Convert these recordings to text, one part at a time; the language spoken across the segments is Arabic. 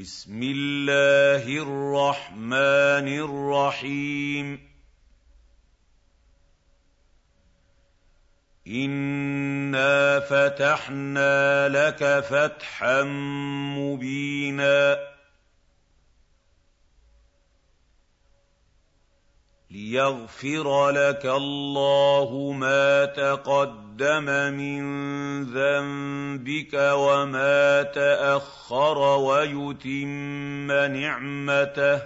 بسم الله الرحمن الرحيم. انا فتحنا لك فتحا مبينا. ليغفر لك الله ما تقدم من ذنبك وما تاخر ويتم نعمته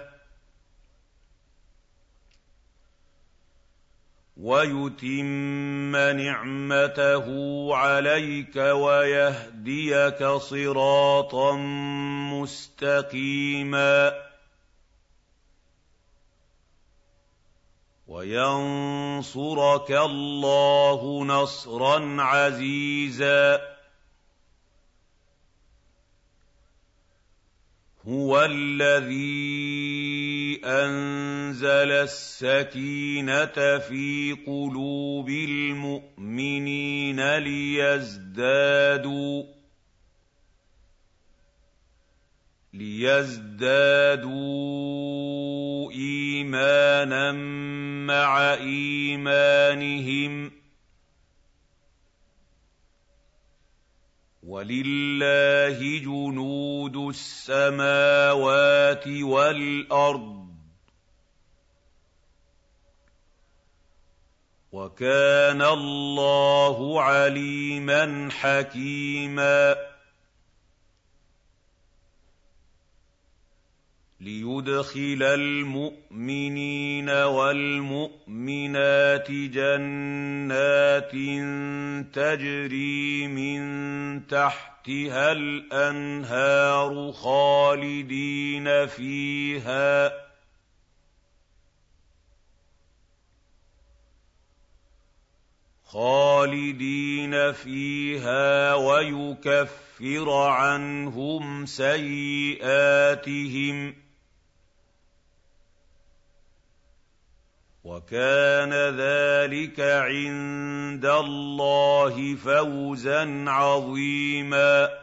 ويتم نعمته عليك ويهديك صراطا مستقيما وينصرك الله نصرا عزيزا. هو الذي انزل السكينه في قلوب المؤمنين ليزدادوا ليزدادوا إيمانا مع إيمانهم ولله جنود السماوات والأرض وكان الله عليما حكيما ليدخل المؤمنين والمؤمنات جنات تجري من تحتها الأنهار خالدين فيها. خالدين فيها ويكفر عنهم سيئاتهم. وكان ذلك عند الله فوزا عظيما.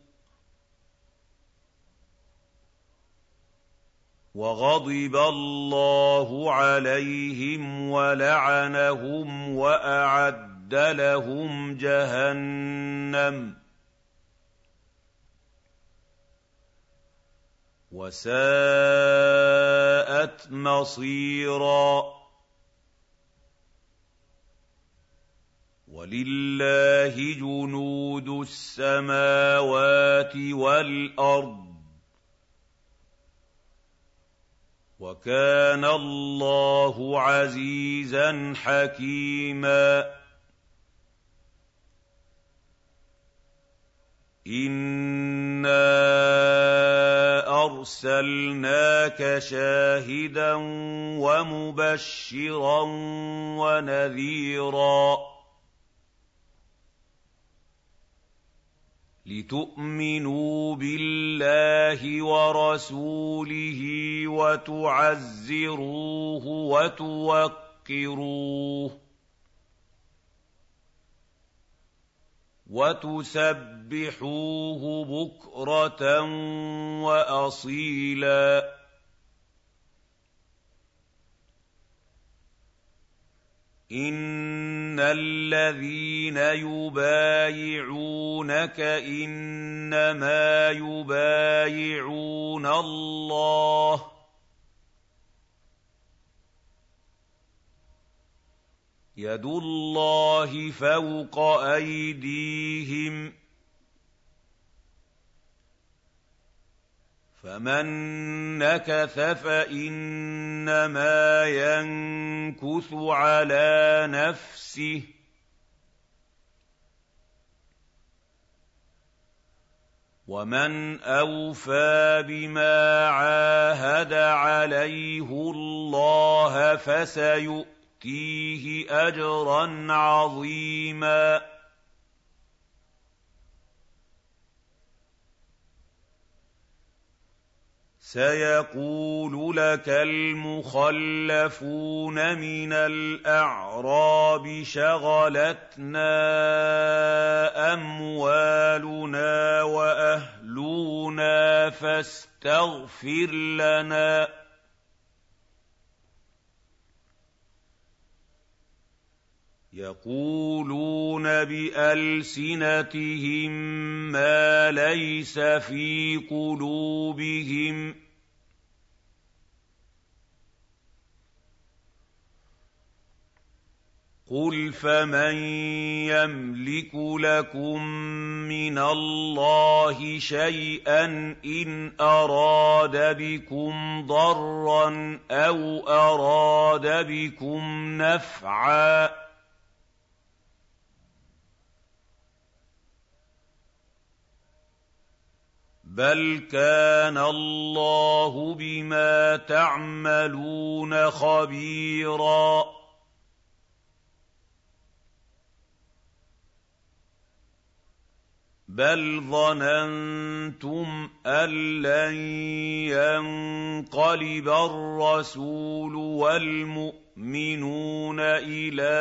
وغضب الله عليهم ولعنهم وأعد لهم جهنم. وساءت مصيرا. ولله جنود السماوات والأرض. وكان الله عزيزا حكيما. انا ارسلناك شاهدا ومبشرا ونذيرا. لتؤمنوا بالله ورسوله وتعزروه وتوقروه وتسبحوه بكرة وأصيلا ان الذين يبايعونك انما يبايعون الله يد الله فوق ايديهم فمن نكث فانما ينكث على نفسه ومن اوفى بما عاهد عليه الله فسيؤتيه اجرا عظيما سيقول لك المخلفون من الأعراب شغلتنا أموالنا وأهلنا فاستغفر لنا يقولون بألسنتهم ما ليس في قلوبهم. قل فمن يملك لكم من الله شيئا ان اراد بكم ضرا أو اراد بكم نفعا بل كان الله بما تعملون خبيرا بل ظننتم ان لن ينقلب الرسول والمؤمنون إلى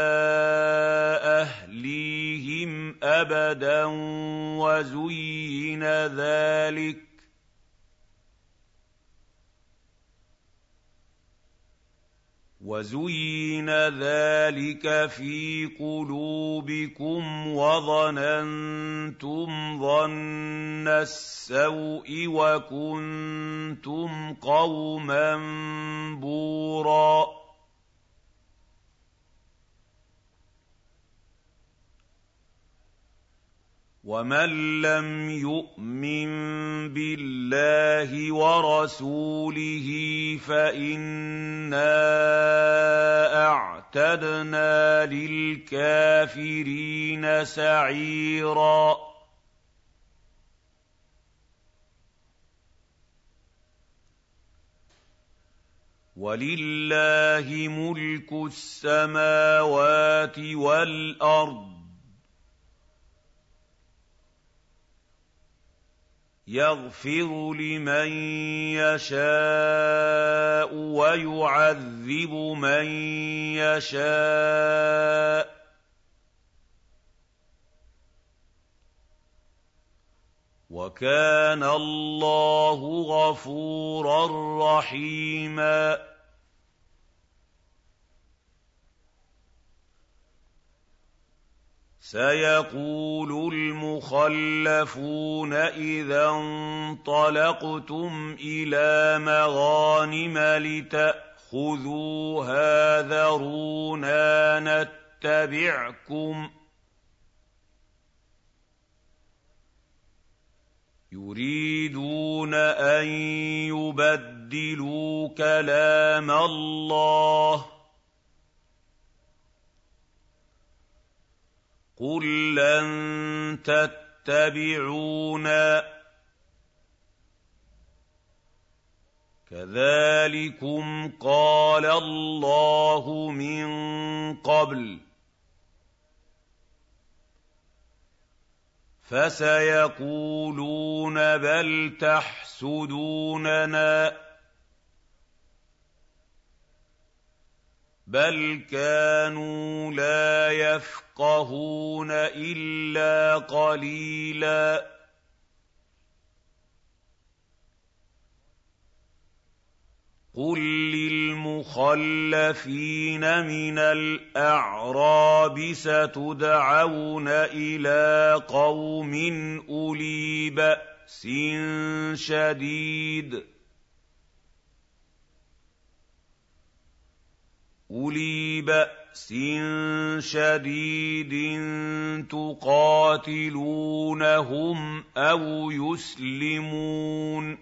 اهليهم ابدا وزين ذلك وزين ذلك في قلوبكم وظننتم ظن السوء وكنتم قوما بوراً ومن لم يؤمن بالله ورسوله فانا اعتدنا للكافرين سعيرا ولله ملك السماوات والارض يغفر لمن يشاء ويعذب من يشاء وكان الله غفورا رحيما سيقول المخلفون إذا انطلقتم إلى مغانم لتاخذوها ذرونا نتبعكم. يريدون أن يبدلوا كلام الله قل لن تتبعونا كذلكم قال الله من قبل فسيقولون بل تحسدوننا بل كانوا لا يفقهون إلا قليلا. قل للمخلفين من الأعراب ستدعون إلى قوم أولي بأس شديد. أولي بأس شديد تقاتلونهم أو يسلمون.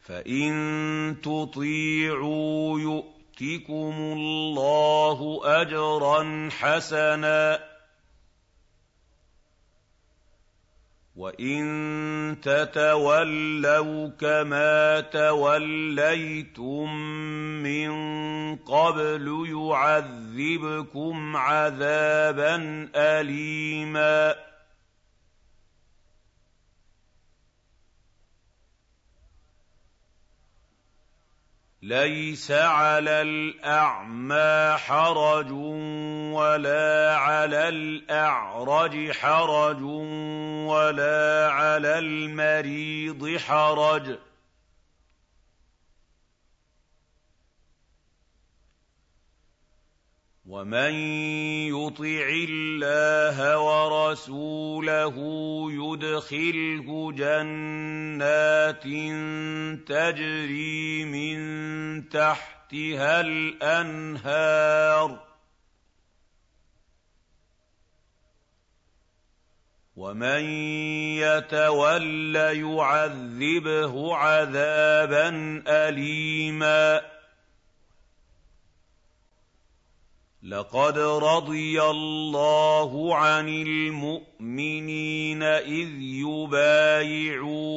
فإن تطيعوا يؤتكم الله اجرا حسنا وان تتولوا كما توليتم من قبل يعذبكم عذابا اليما ليس على الاعمى حرج ولا على الاعرج حرج ولا على المريض حرج. ومن يطع الله ورسوله يدخله جنات تجري من تحتها الأنهار. ومن يتول يعذبه عذابا اليما لقد رضي الله عن المؤمنين اذ يبايعونك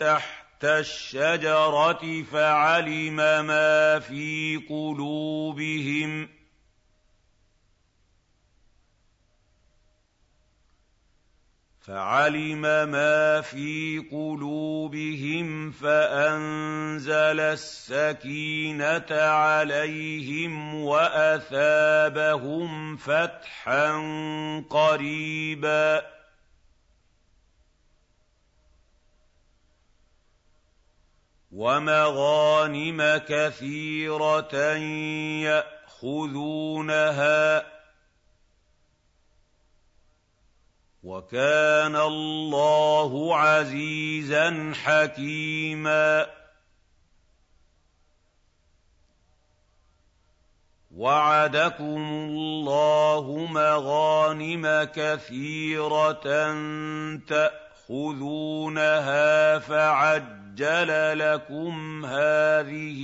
تحت الشجره فعلم ما في قلوبهم فعلم ما في قلوبهم فأنزل السكينة عليهم وأثابهم فتحا قريبا. ومغانم كثيرة يأخذونها وكان الله عزيزا حكيما. وعدكم الله مغانم كثيرة تأخذونها فعجل لكم هذه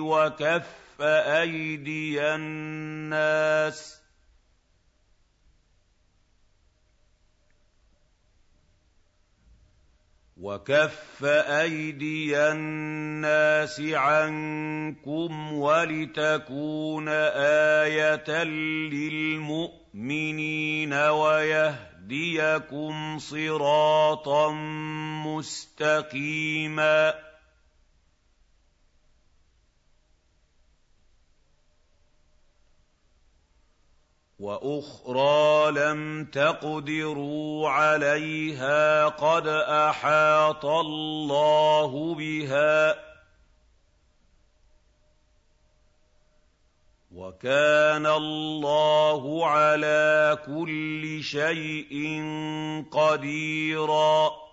وكف أيدي الناس وكف ايدي الناس عنكم ولتكون إيه للمؤمنين ويهديكم صراطا مستقيما وأخرى لم تقدروا عليها قد أحاط الله بها وكان الله على كل شيء قديرا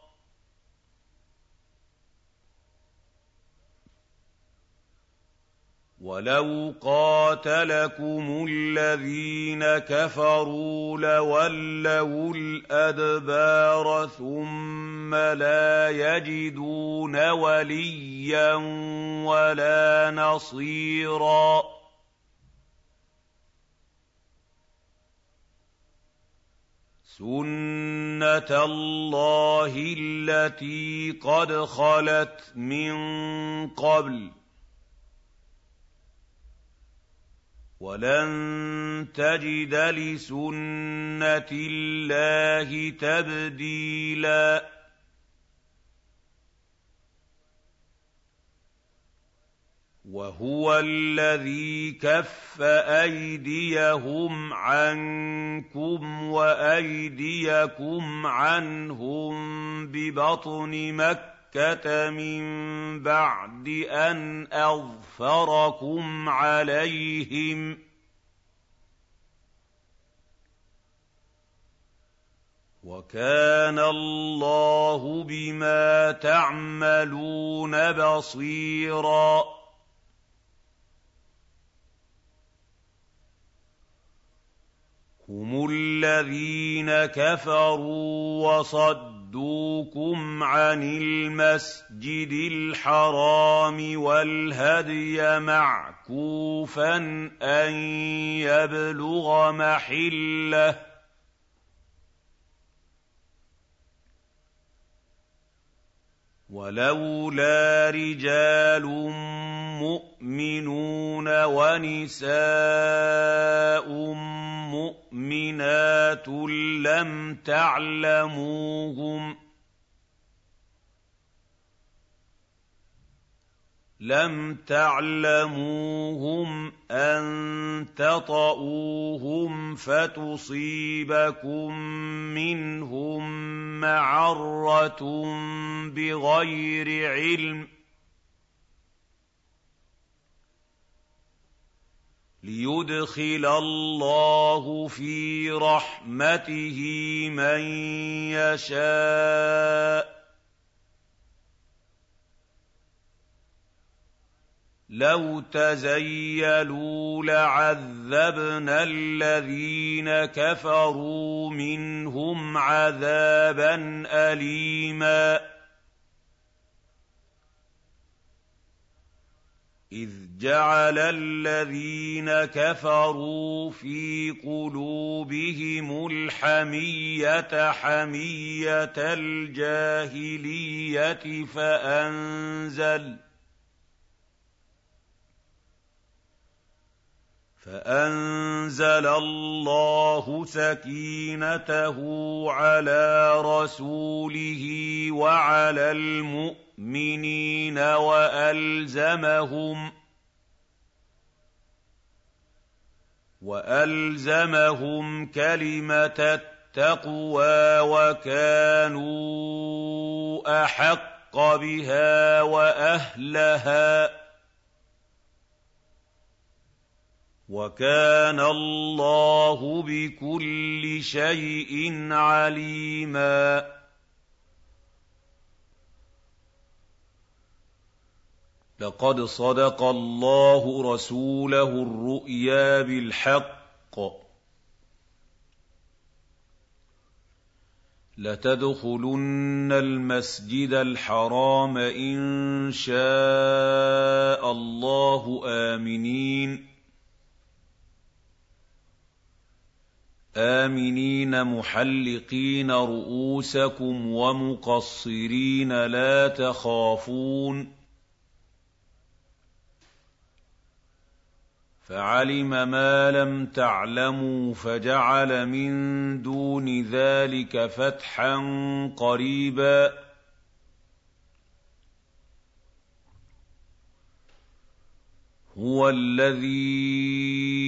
ولو قاتلكم الذين كفروا لولوا الادبار ثم لا يجدون وليا ولا نصيرا سنه الله التي قد خلت من قبل ولن تجد لسنة الله تبديلا. وهو الذي كف أيديهم عنكم وأيديكم عنهم ببطن مكة مكة من بعد أن أظفركم عليهم. وكان الله بما تعملون بصيرا. هم الذين كفروا وصدوا صدوكم عن المسجد الحرام والهدي معكوفا ان يبلغ محله وَلَوْلَا رِجَالٌ مُّؤْمِنُونَ وَنِسَاءٌ مُّؤْمِنَاتٌ لَّمْ تَعْلَمُوهُمْ لم تعلموهم أن تطؤوهم فتصيبكم منهم معرة بغير علم ليدخل الله في رحمته من يشاء لَوْ تَزَيَّلُوا لَعَذَّبْنَا الَّذِينَ كَفَرُوا مِنْهُمْ عَذَابًا أَلِيمًا إِذْ جَعَلَ الَّذِينَ كَفَرُوا فِي قُلُوبِهِمُ الْحَمِيَّةَ حَمِيَّةَ الْجَاهِلِيَّةِ فَأَنزَلَ فَأَنزَلَ اللَّهُ سَكِينَتَهُ عَلَىٰ رَسُولِهِ وَعَلَى الْمُؤْمِنِينَ وَأَلْزَمَهُمْ وَأَلْزَمَهُمْ كَلِمَةَ التَّقْوَىٰ وَكَانُوا أَحَقَّ بِهَا وَأَهْلَهَا وَكَانَ اللَّهُ بِكُلِّ شَيْءٍ عَلِيمًا. لقد صدق الله رسوله الرؤيا بالحق. لتدخلن المسجد الحرام إن شاء الله آمنين. آمنين محلقين رؤوسكم ومقصرين لا تخافون فعلم ما لم تعلموا فجعل من دون ذلك فتحا قريبا هُوَ الَّذِي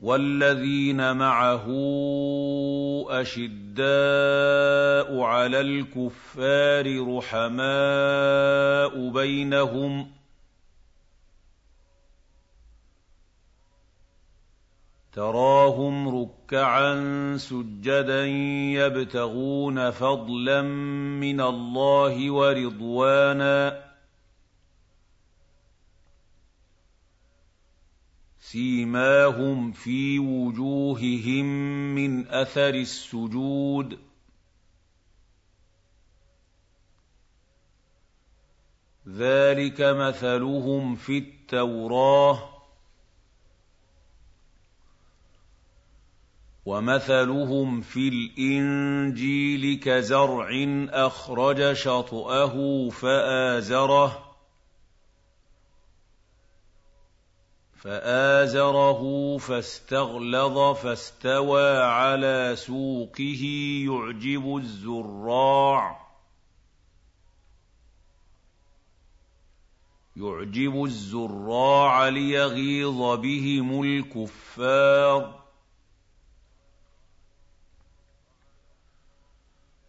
وَالَّذِينَ مَعَهُ أَشِدَّاءُ عَلَى الْكُفَّارِ رُحَمَاءُ بَيْنَهُمْ ۖ تراهم ركعا سجدا يبتغون فضلا من الله ورضوانا سِيمَاهُمْ فِي وُجُوهِهِم مِّنْ أَثَرِ السُّجُودِ. ذَٰلِكَ مَثَلُهُمْ فِي التَّوْرَاةِ. وَمَثَلُهُمْ فِي الْإِنجِيلِ كَزَرْعٍ أَخْرَجَ شَطْأَهُ فَآزَرَهُ. فآزره فاستغلظ فاستوى على سوقه يعجب الزراع. يعجب الزراع ليغيظ بهم الكفار.